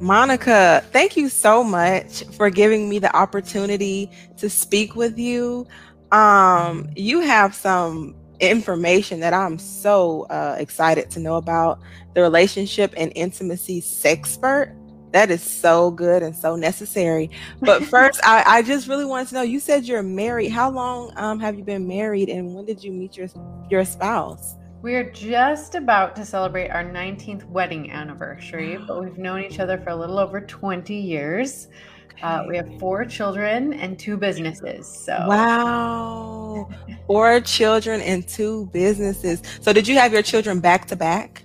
Monica, thank you so much for giving me the opportunity to speak with you. Um, you have some information that I'm so uh, excited to know about the relationship and intimacy sexpert. That is so good and so necessary. But first, I, I, just really wanted to know. You said you're married. How long um, have you been married, and when did you meet your your spouse? We're just about to celebrate our 19th wedding anniversary, but we've known each other for a little over 20 years. Okay. Uh, we have four children and two businesses. So wow, four children and two businesses. So did you have your children back to back?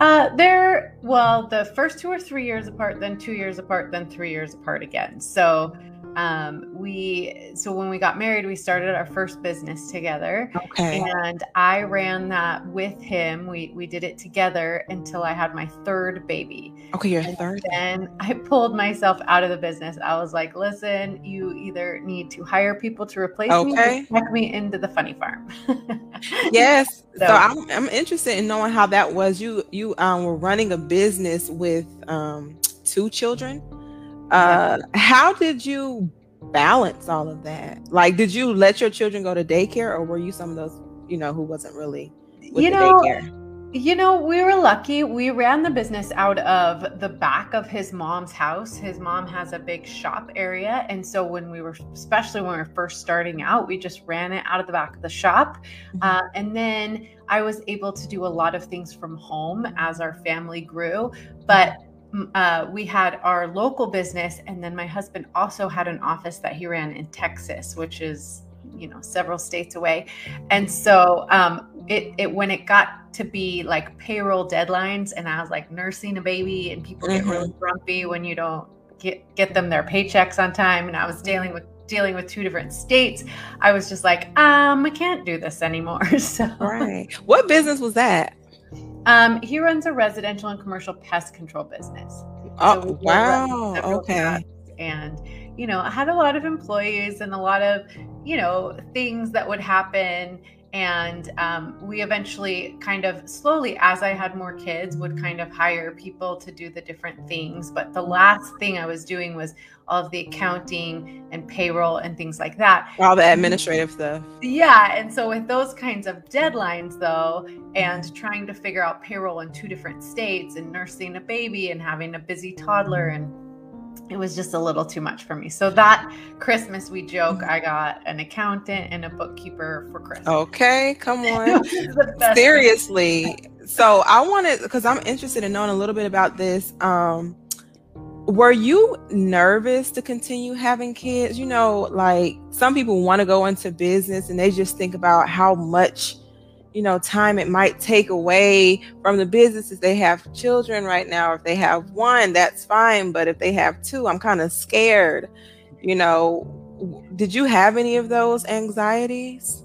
Uh, they're well, the first two are three years apart, then two years apart, then three years apart again. So um, we so when we got married we started our first business together. Okay. And i ran that with him. We we did it together until i had my third baby. Okay your third and i pulled myself out of the business. I was like listen you either need to hire people to replace okay. me or check me into the funny farm. Yes. So, so I'm, I'm interested in knowing how that was. You you um were running a business with um two children uh, how did you balance all of that? Like, did you let your children go to daycare, or were you some of those, you know, who wasn't really? you know, daycare? you know, we were lucky. We ran the business out of the back of his mom's house. His mom has a big shop area, and so when we were, especially when we were first starting out, we just ran it out of the back of the shop, mm-hmm. uh, and then I was able to do a lot of things from home as our family grew, but uh, we had our local business, and then my husband also had an office that he ran in Texas, which is you know several states away. And so um, it, it when it got to be like payroll deadlines, and I was like nursing a baby, and people get really mm-hmm. grumpy when you don't get get them their paychecks on time, and I was dealing with dealing with two different states i was just like um i can't do this anymore so right what business was that um, he runs a residential and commercial pest control business. Oh, so wow. Okay. And, you know, I had a lot of employees and a lot of, you know, things that would happen and um, we eventually kind of slowly as i had more kids would kind of hire people to do the different things. But the last thing i was doing was all of the accounting and payroll and things like that. All the administrative stuff. Yeah and so with those kinds of deadlines though and trying to figure out payroll in two different states and nursing a baby and having a busy toddler and it was just a little too much for me. So that Christmas, we joke, I got an accountant and a bookkeeper for Christmas. Okay, come on. Seriously. So I wanted because I'm interested in knowing a little bit about this. Um, were you nervous to continue having kids? You know, like some people want to go into business and they just think about how much you know time it might take away from the business if they have children right now. If they have one that's fine. But if they have two i'm kind of scared you know. Did you have any of those anxieties?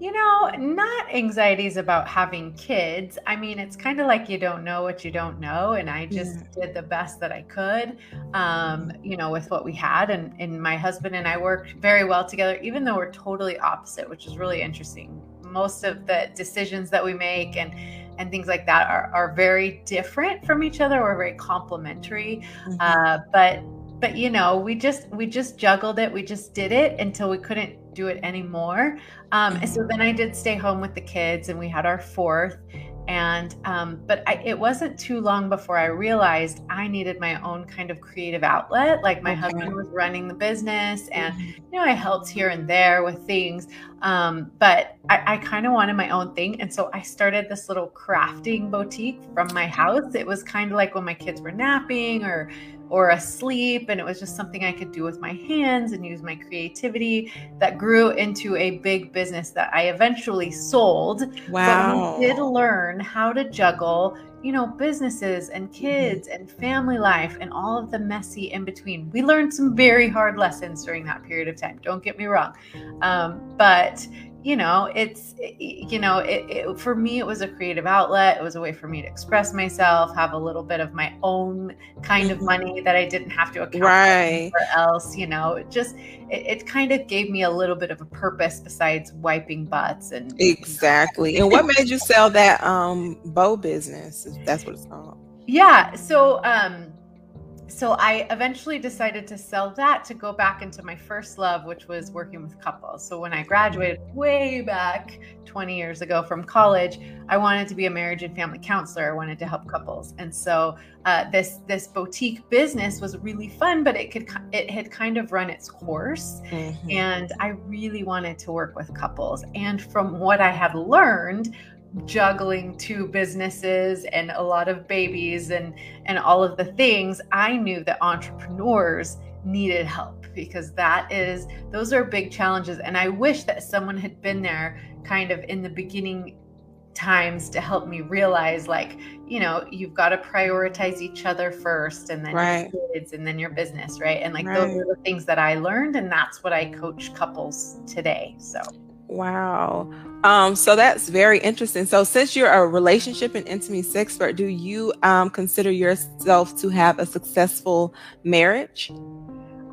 You know not anxieties about having kids. I mean it's kind of like you don't know what you don't know and i just yeah. did the best that i could um, you know with what we had. And, and my husband and i worked very well together even though we're totally opposite which is really interesting most of the decisions that we make and and things like that are, are very different from each other or very complementary mm-hmm. uh, but but you know we just we just juggled it we just did it until we couldn't do it anymore um, and so mm-hmm. then i did stay home with the kids and we had our fourth and um, but I, it wasn't too long before i realized i needed my own kind of creative outlet. Like my okay. husband was running the business and mm-hmm. you know i helped here and there with things. Um, but i, I kind of wanted my own thing. And so i started this little crafting boutique from my house. It was kind of like when my kids were napping or or asleep. And it was just something I could do with my hands and use my creativity that grew into a big business that I eventually sold. Wow. But we did learn how to juggle, you know, businesses and mm-hmm. kids and family life and all of the messy in between. We learned some very hard lessons during that period of time. Don't get me wrong. Um, but you know it's you know it, it, for me it was a creative outlet it was a way for me to express myself have a little bit of my own kind of mm-hmm. money that i didn't have to account right. for else you know it just it, it, kind of gave me a little bit of a purpose besides wiping butts and exactly and what made you sell that um bow business that's what it's called yeah so um so I eventually decided to sell that to go back into my first love, which was working with couples. So when I graduated way back 20 years ago from college, I wanted to be a marriage and family counselor. I wanted to help couples, and so uh, this this boutique business was really fun, but it could it had kind of run its course, mm-hmm. and I really wanted to work with couples. And from what I had learned juggling two businesses and a lot of babies and and all of the things i knew that entrepreneurs needed help because that is those are big challenges and i wish that someone had been there kind of in the beginning times to help me realize like you know you've got to prioritize each other first and then right. your kids and then your business right and like right. those are the things that i learned and that's what i coach couples today so Wow. Um, so that's very interesting. So since you're a relationship and intimacy expert, do you um, consider yourself to have a successful marriage?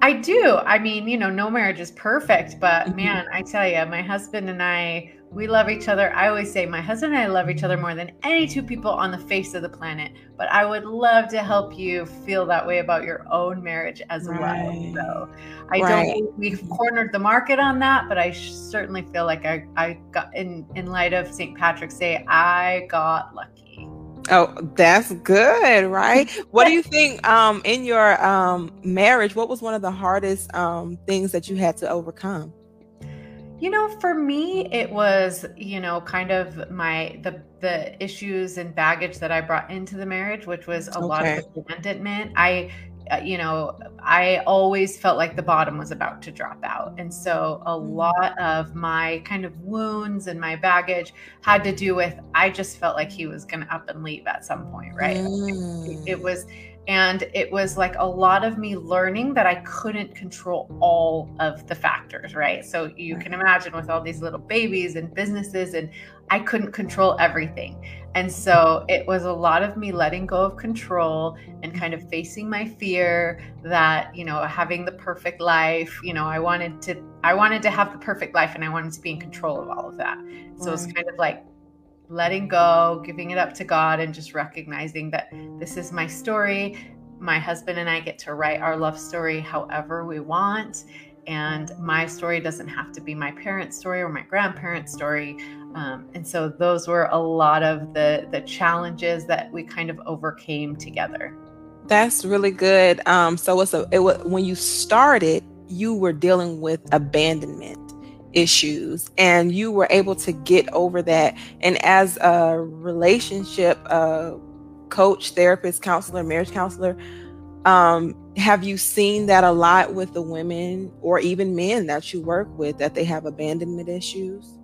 I do. I mean, you know, no marriage is perfect, but mm-hmm. man, I tell you, my husband and I, we love each other. I always say my husband and I love each other more than any two people on the face of the planet. But I would love to help you feel that way about your own marriage as right. well. So I right. don't we've cornered the market on that, but I certainly feel like I, I got in in light of St. Patrick's Day, I got lucky. Oh, that's good, right? what do you think um in your um marriage, what was one of the hardest um things that you had to overcome? You know, for me, it was, you know, kind of my the the issues and baggage that I brought into the marriage, which was a okay. lot of abandonment. I uh, you know, I always felt like the bottom was about to drop out. And so a mm. lot of my kind of wounds and my baggage had to do with I just felt like he was going to up and leave at some point, right? Mm. It was and it was like a lot of me learning that I couldn't control all of the factors, right? So you can imagine with all these little babies and businesses, and I couldn't control everything. And so it was a lot of me letting go of control and kind of facing my fear that, you know, having the perfect life, you know, I wanted to I wanted to have the perfect life and I wanted to be in control of all of that. So it's kind of like letting go, giving it up to God, and just recognizing that this is my story. My husband and I get to write our love story however we want. And my story doesn't have to be my parents' story or my grandparents' story. Um, and so those were a lot of the the challenges that we kind of overcame together. That's really good. Um, so it's a it when you started, you were dealing with abandonment issues and you were able to get over that and as a relationship uh, coach therapist counselor marriage counselor um, have you seen that a lot with the women or even men that you work with that they have abandonment issues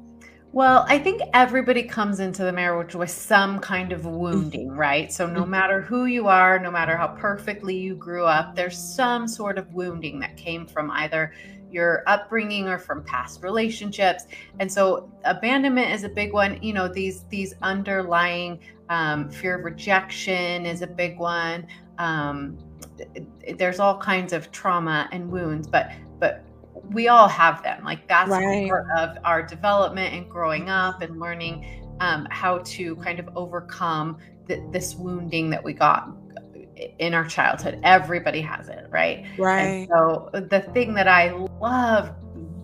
well, I think everybody comes into the marriage with some kind of wounding, right? So, no mm-hmm. matter who you are, no matter how perfectly you grew up, there's some sort of wounding that came from either your upbringing or from past relationships. And so abandonment is a big one. You know these these underlying um, fear of rejection is a big one. Um, there's all kinds of trauma and wounds but but we all have them. Like that's right. part of our development and growing up and learning um, how to kind of overcome the, this wounding that we got in our childhood. Everybody has it, right? Right. And so the thing that I love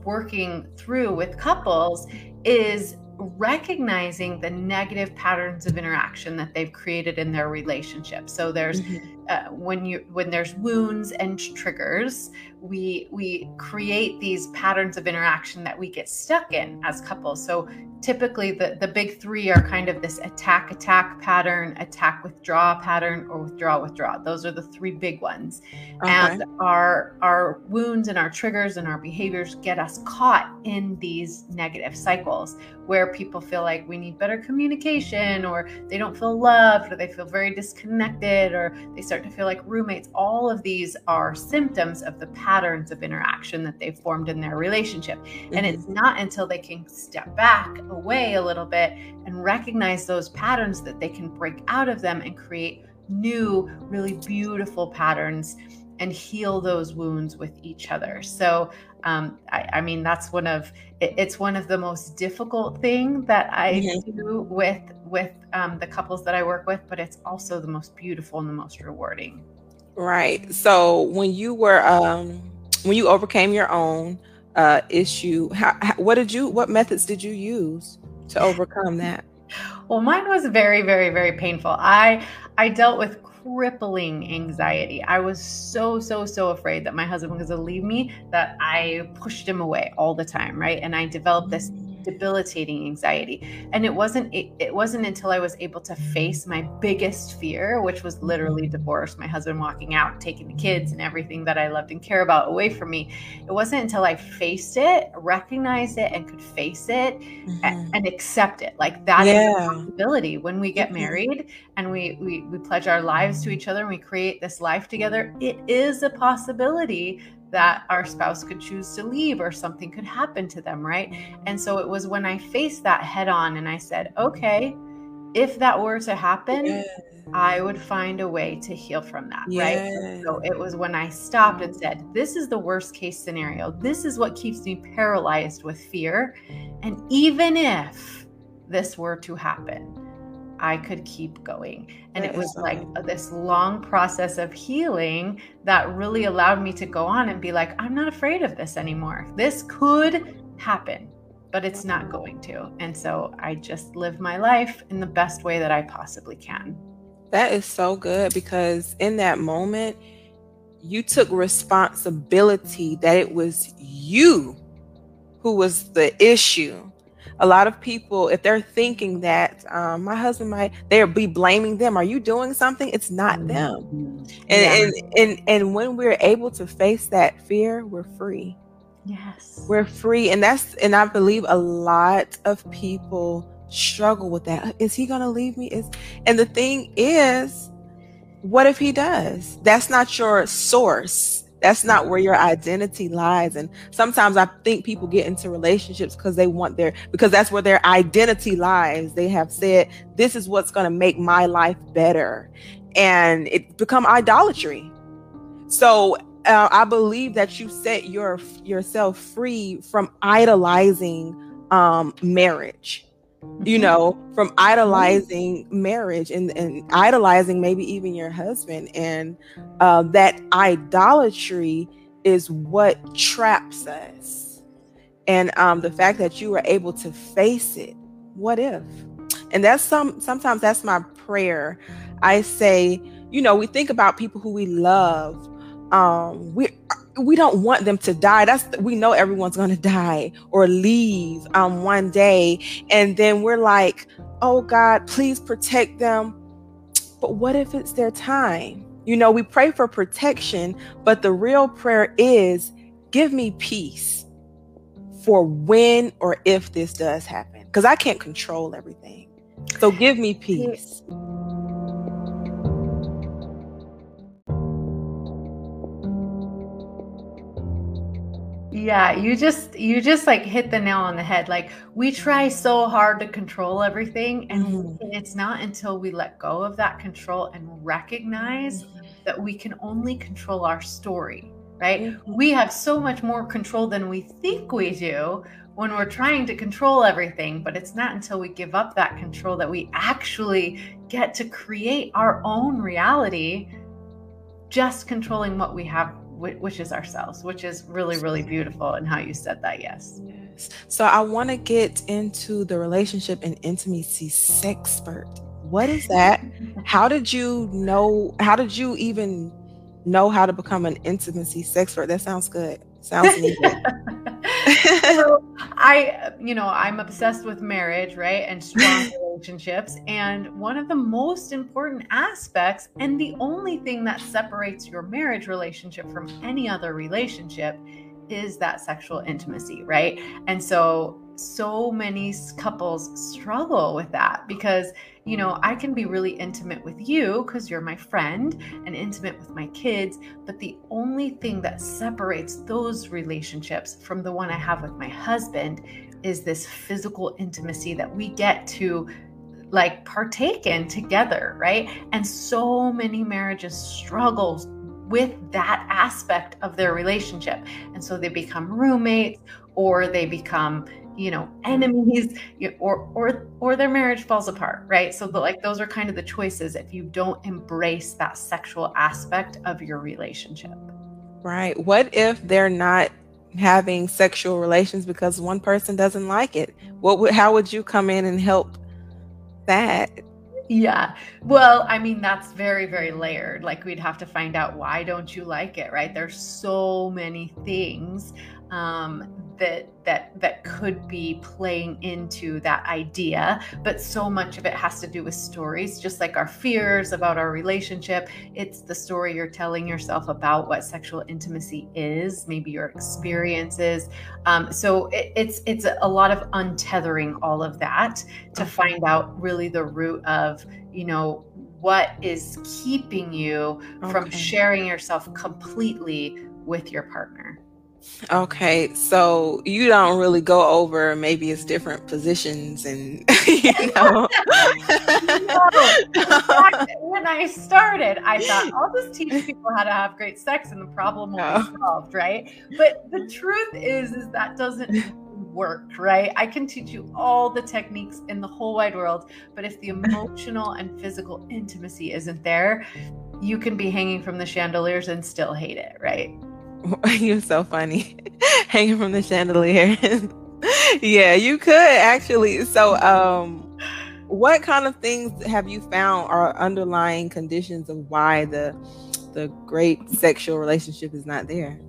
working through with couples is recognizing the negative patterns of interaction that they've created in their relationship so there's mm-hmm. Uh, when you when there's wounds and triggers we we create these patterns of interaction that we get stuck in as couples. So typically the the big three are kind of this attack attack pattern attack withdraw pattern or withdraw withdraw. Those are the three big ones. Okay. and our our wounds and our triggers and our behaviors get us caught in these negative cycles where people feel like we need better communication or they don't feel loved or they feel very disconnected or they start to feel like roommates all of these are symptoms of the patterns of interaction that they've formed in their relationship mm-hmm. and it's not until they can step back away a little bit and recognize those patterns that they can break out of them and create new really beautiful patterns and heal those wounds with each other. So, um, I, I, mean, that's one of it, it's one of the most difficult thing that I mm-hmm. do with with um, the couples that I work with, but it's also the most beautiful and the most rewarding. Right. So when you were um when you overcame your own uh issue, how, how, what did you what methods did you use to overcome that? Well, mine was very very very painful. I I dealt with crippling anxiety. I was so, so, so afraid that my husband was going to leave me that I pushed him away all the time, right? And I developed this debilitating anxiety and it wasn't it, it, wasn't until i was able to face my biggest fear which was literally divorce my husband walking out taking the kids and everything that i loved and care about away from me it wasn't until i faced it recognized it and could face it mm-hmm. and, and, accept it like that yeah. is a possibility when we get mm-hmm. married and we, we we pledge our lives to each other and we create this life together it is a possibility that our spouse could choose to leave or something could happen to them, right? And so it was when I faced that head on and I said, okay, if that were to happen. I would find a way to heal from that, yes. right? So it was when I stopped and said, this is the worst case scenario. This is what keeps me paralyzed with fear. And even if this were to happen, I could keep going. And it was like this long process of healing that really allowed me to go on and be like, I'm not afraid of this anymore. This could happen, but it's not going to. And so I just live my life in the best way that I possibly can. That is so good because in that moment, you took responsibility that it was you who was the issue a lot of people, if they're thinking that um, my husband might, they'll be blaming them. Are you doing something? It's not mm-hmm. them. And, yeah. and and and when we're able to face that fear, we're free. Yes, we're free, and that's and I believe a lot of people struggle with that. Is he going to leave me? Is and the thing is, what if he does? That's not your source that's not where your identity lies. And sometimes i think people get into relationships because they want their because that's where their identity lies. They have said this is what's going to make my life better. And it become idolatry. So uh, i believe that you set your yourself free from idolizing um marriage you know, from idolizing marriage and, and idolizing maybe even your husband. And uh, that idolatry is what traps us. And um, the fact that you were able to face it, what if? And that's some sometimes that's my prayer. I say, you know, we think about people who we love. Um, we we don't want them to die. That's we know everyone's going to die or leave um one day. And then we're like oh god please protect them. But what if it's their time? You know we pray for protection but the real prayer is give me peace for when or if this does happen. Because i can't control everything. So give me peace Yeah, you just you just like hit the nail on the head. Like we try so hard to control everything and mm-hmm. it's not until we let go of that control and recognize mm-hmm. that we can only control our story, right? Mm-hmm. We have so much more control than we think we do when we're trying to control everything, but it's not until we give up that control that we actually get to create our own reality just controlling what we have which is ourselves, which is really, really beautiful. And how you said that, yes. Yes. So I want to get into the relationship and intimacy sexpert. What is that? how did you know? How did you even know how to become an intimacy sexpert? That sounds good. Sounds so I, you know, I'm obsessed with marriage, right? And strong relationships. And one of the most important aspects, and the only thing that separates your marriage relationship from any other relationship, is that sexual intimacy, right? And so, so many couples struggle with that because, you know, I can be really intimate with you because you're my friend and intimate with my kids. But the only thing that separates those relationships from the one I have with my husband is this physical intimacy that we get to like partake in together, right? And so many marriages struggle with that aspect of their relationship. And so they become roommates or they become, you know enemies or or or their marriage falls apart right so the, like those are kind of the choices if you don't embrace that sexual aspect of your relationship right what if they're not having sexual relations because one person doesn't like it what would how would you come in and help that yeah. Well, I mean, that's very, very layered. Like, we'd have to find out why don't you like it, right? There's so many things um, that that that could be playing into that idea but so much of it has to do with stories just like our fears about our relationship. It's the story you're telling yourself about what sexual intimacy is maybe your experiences. Um, so it, it's it's a lot of untethering all of that to find out really the root of you know what is keeping you okay. from sharing yourself completely with your partner Okay, so you don't really go over maybe it's different positions and you know. when I started, I thought I'll just teach people how to have great sex and the problem will oh. be solved, right? But the truth is, is that doesn't work, right? I can teach you all the techniques in the whole wide world, but if the emotional and physical intimacy isn't there, you can be hanging from the chandeliers and still hate it, right? You're so funny. Hanging from the chandelier. yeah, you could actually. So, um, what kind of things have you found are underlying conditions of why the the great sexual relationship is not there?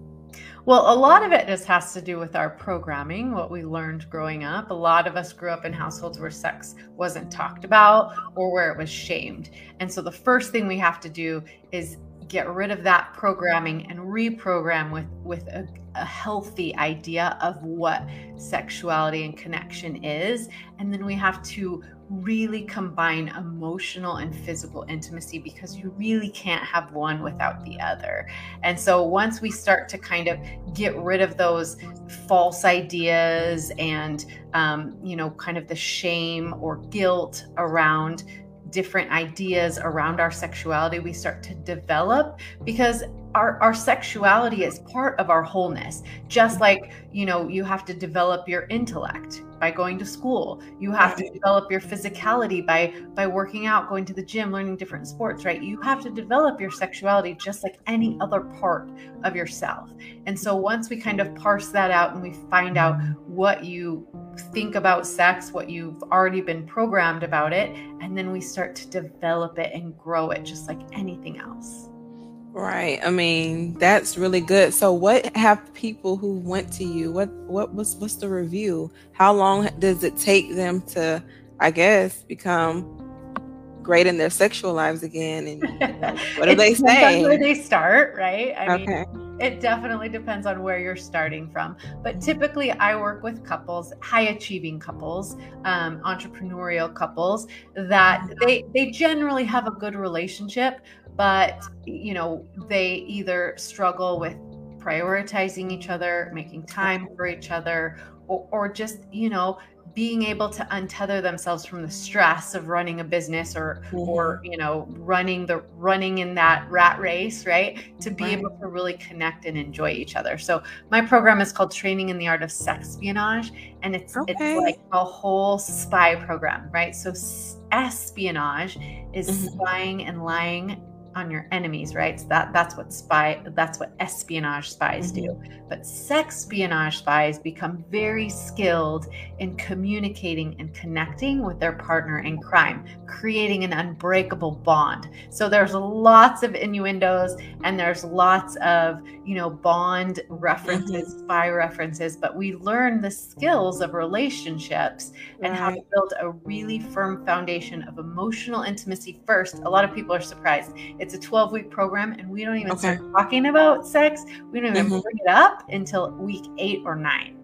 Well, a lot of it just has to do with our programming, what we learned growing up. A lot of us grew up in households where sex wasn't talked about or where it was shamed. And so the first thing we have to do is get rid of that programming and reprogram with with a, a, healthy idea of what sexuality and connection is. And then we have to really combine emotional and physical intimacy because you really can't have one without the other. And so once we start to kind of get rid of those false ideas and um, you know kind of the shame or guilt around different ideas around our sexuality we start to develop because our, our sexuality is part of our wholeness. Just mm-hmm. like you know you have to develop your intellect by going to school. You have to develop your physicality by by working out going to the gym learning different sports right? You have to develop your sexuality just like any other part of yourself. And so once we kind of parse that out and we find out what you think about sex what you've already been programmed about it and then we start to develop it and grow it just like anything else Right. I mean, that's really good. So what have people who went to you, what what was what's the review? How long does it take them to I guess become great in their sexual lives again and you know, what do they say? Where they start, right? I okay. mean it definitely depends on where you're starting from. But typically, I work with couples, high achieving couples, um, entrepreneurial couples that they they generally have a good relationship, but you know they either struggle with prioritizing each other making time for each other or, or just you know being able to untether themselves from the stress of running a business or mm-hmm. or you know running the running in that rat race right to be right. able to really connect and enjoy each other so my program is called training in the art of sex espionage and it's okay. it's like a whole spy program right so espionage is mm-hmm. spying and lying on your enemies, right? So that that's what spy that's what espionage spies mm-hmm. do. But sex espionage spies become very skilled in communicating and connecting with their partner in crime, creating an unbreakable bond. So there's lots of innuendos and there's lots of, you know, bond references, mm-hmm. spy references, but we learn the skills of relationships and how to build a really firm foundation of emotional intimacy first. A lot of people are surprised. It's a 12 week program, and we don't even okay. start talking about sex. We don't even mm-hmm. bring it up until week eight or nine.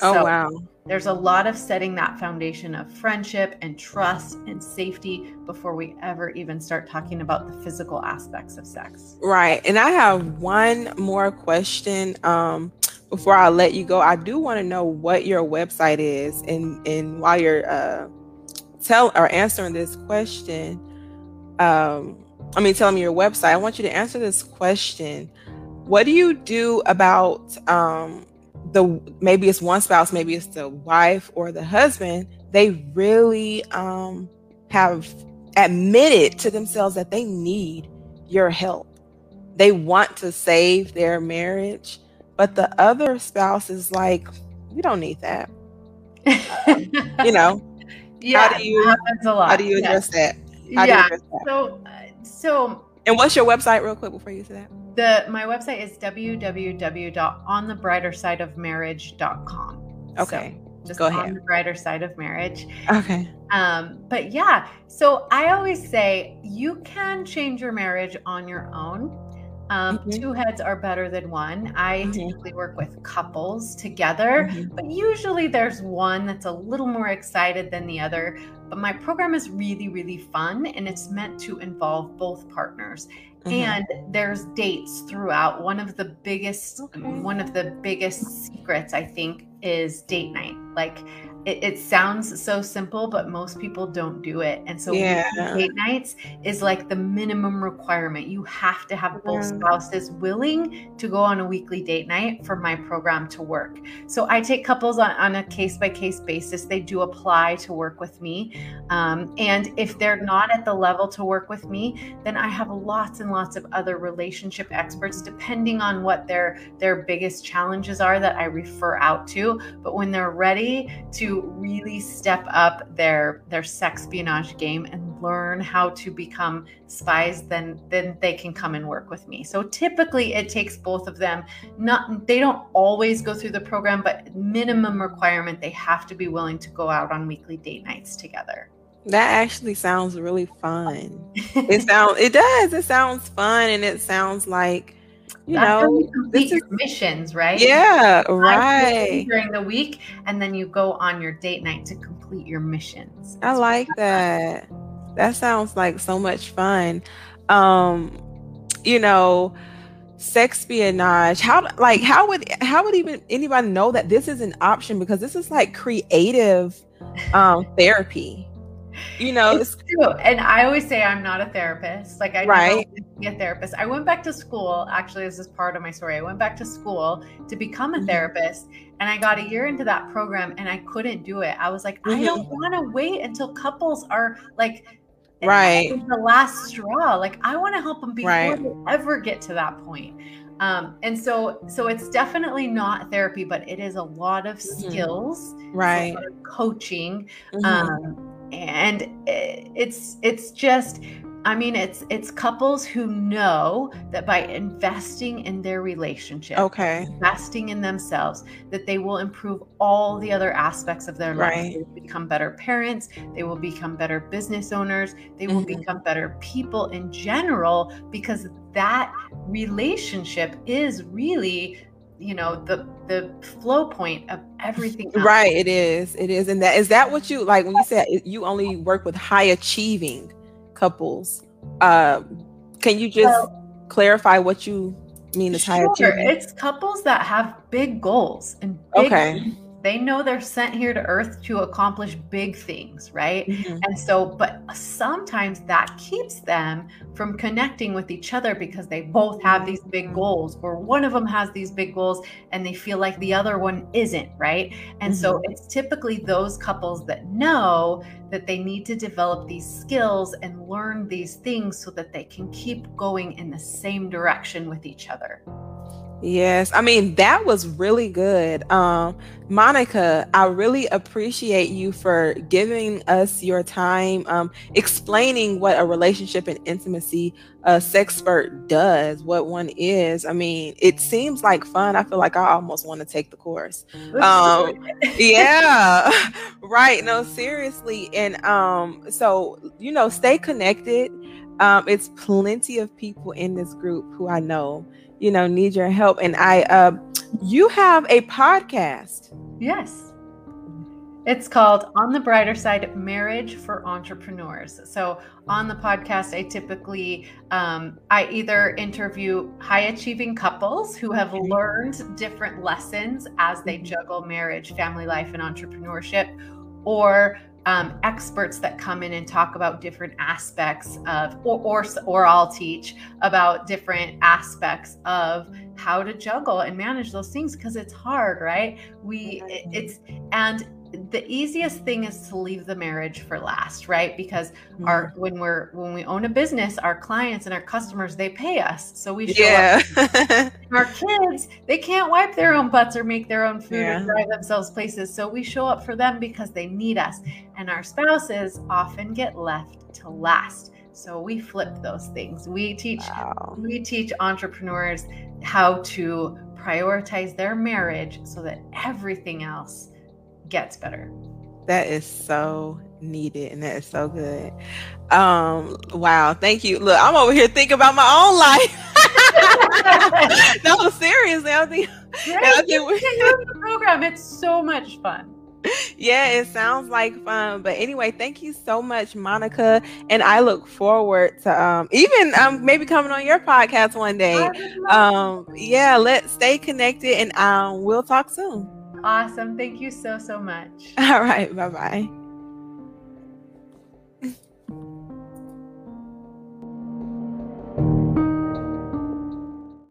Oh, so oh, wow. There's a lot of setting that foundation of friendship and trust and safety before we ever even start talking about the physical aspects of sex. Right. And I have one more question. Um, before I let you go, I do want to know what your website is, and and while you're uh, tell or answering this question, um, I mean, tell me your website. I want you to answer this question. What do you do about um, the maybe it's one spouse, maybe it's the wife or the husband, they really um, have admitted to themselves that they need your help. They want to save their marriage, but the other spouse is like, we don't need that. Um, you know, yeah, how do you happens a lot. how do you address yes. that? How yeah. you address that? So, so And what's your website, real quick, before you say that? the my website is www.onthebrightersideofmarriage.com. Okay, So just go ahead. on the brighter side of marriage. Okay. Um, but yeah, so I always say you can change your marriage on your own. Um, Mhm. Two heads are better than one. I Mhm. typically work with couples together, Mhm. but usually there's one that's a little more excited than the other. But my program is really, really fun and it's meant to involve both partners. Mhm. And there's dates throughout. One of the biggest, Okay. one of the biggest secrets, I think, is date night. Like it, it sounds so simple, but most people don't do it. And so Yeah. date nights is like the minimum requirement. You have to have both spouses willing to go on a weekly date night for my program to work. So I take couples on, on a case by case basis. They do apply to work with me. Um, and if they're not at the level to work with me, then I have lots and lots of other relationship experts, depending on what their their biggest challenges are that I refer out to. But when they're ready to really step up their their sexpionage game and learn how to become spies, then then they can come and work with me. So typically it takes both of them. Not they don't always go through the program, but minimum requirement they have to be willing to go out on weekly date nights together. That actually sounds really fun. It sounds it does. It sounds fun and it sounds like you That's know complete this is your missions, right? yeah, right. during the week, and then you go on your date night to complete your missions. I like that. That sounds like so much fun. Um, you know, sex espionage. How like how would how would even anybody know that this is an option because this is like creative um therapy. You know, It's true. And I always say I'm not a therapist. Like I Right. never wanted to be a therapist. I went back to school. Actually, this is part of my story. I went back to school to become a Mhm. therapist, and I got a year into that program, and I couldn't do it. I was like, I don't want to wait until couples are like. Right. The last straw. Like I want to help them before Right. they ever get to that point. Um, and so, so it's definitely not therapy, but it is a lot of Mhm. skills, a right. of coaching, Mhm. um, and it's it's just i mean it's it's couples who know that by investing in their relationship okay. investing in themselves that they will improve all the other aspects of their life Right. they will become better parents they will become better business owners they will Mhm. become better people in general because that relationship is really you know the the flow point of everything else. Right, it is. It is. And that is that what you like when you said you only work with high achieving couples. Uh, can you just Well- clarify what you mean high Sure, achieving? it's couples that have big goals and big Okay. They know they're sent here to earth to accomplish big things, right? Mhm. And so, but sometimes that keeps them from connecting with each other because they both have these big goals, or one of them has these big goals and they feel like the other one isn't, right? And so, it's typically those couples that know that they need to develop these skills and learn these things so that they can keep going in the same direction with each other. Yes, I mean that was really good. Um Monica, I really appreciate you for giving us your time um explaining what a relationship and intimacy uh sexpert does, what one is. I mean, it seems like fun. I feel like I almost want to take the course. Um, yeah right no seriously and um so you know stay connected um it's plenty of people in this group who i know you know need your help and i uh you have a podcast Yes. It's called On the Brighter Side Marriage for Entrepreneurs. So, on the podcast, I typically um, I either interview high achieving couples who have learned different lessons as they juggle marriage, family life, and entrepreneurship, or um, experts that come in and talk about different aspects of, or, or, or I'll teach about different aspects of how to juggle and manage those things because it's hard, right? We, it's, and the easiest thing is to leave the marriage for last right because mm-hmm. our when we're when we own a business our clients and our customers they pay us so we show yeah. up our kids they can't wipe their own butts or make their own food yeah. or drive themselves places so we show up for them because they need us and our spouses often get left to last so we flip those things we teach wow. we teach entrepreneurs how to prioritize their marriage so that everything else gets better. That is so needed and that is so good. Um wow, thank you. Look, I'm over here thinking about my own life. no, seriously, I think, right? I think the program. It's so much fun. Yeah, it sounds like fun. But anyway, thank you so much, Monica. And I look forward to um even um maybe coming on your podcast one day. Um yeah, let's stay connected and um we'll talk soon. Awesome. Thank you so, so much. All right. Bye bye.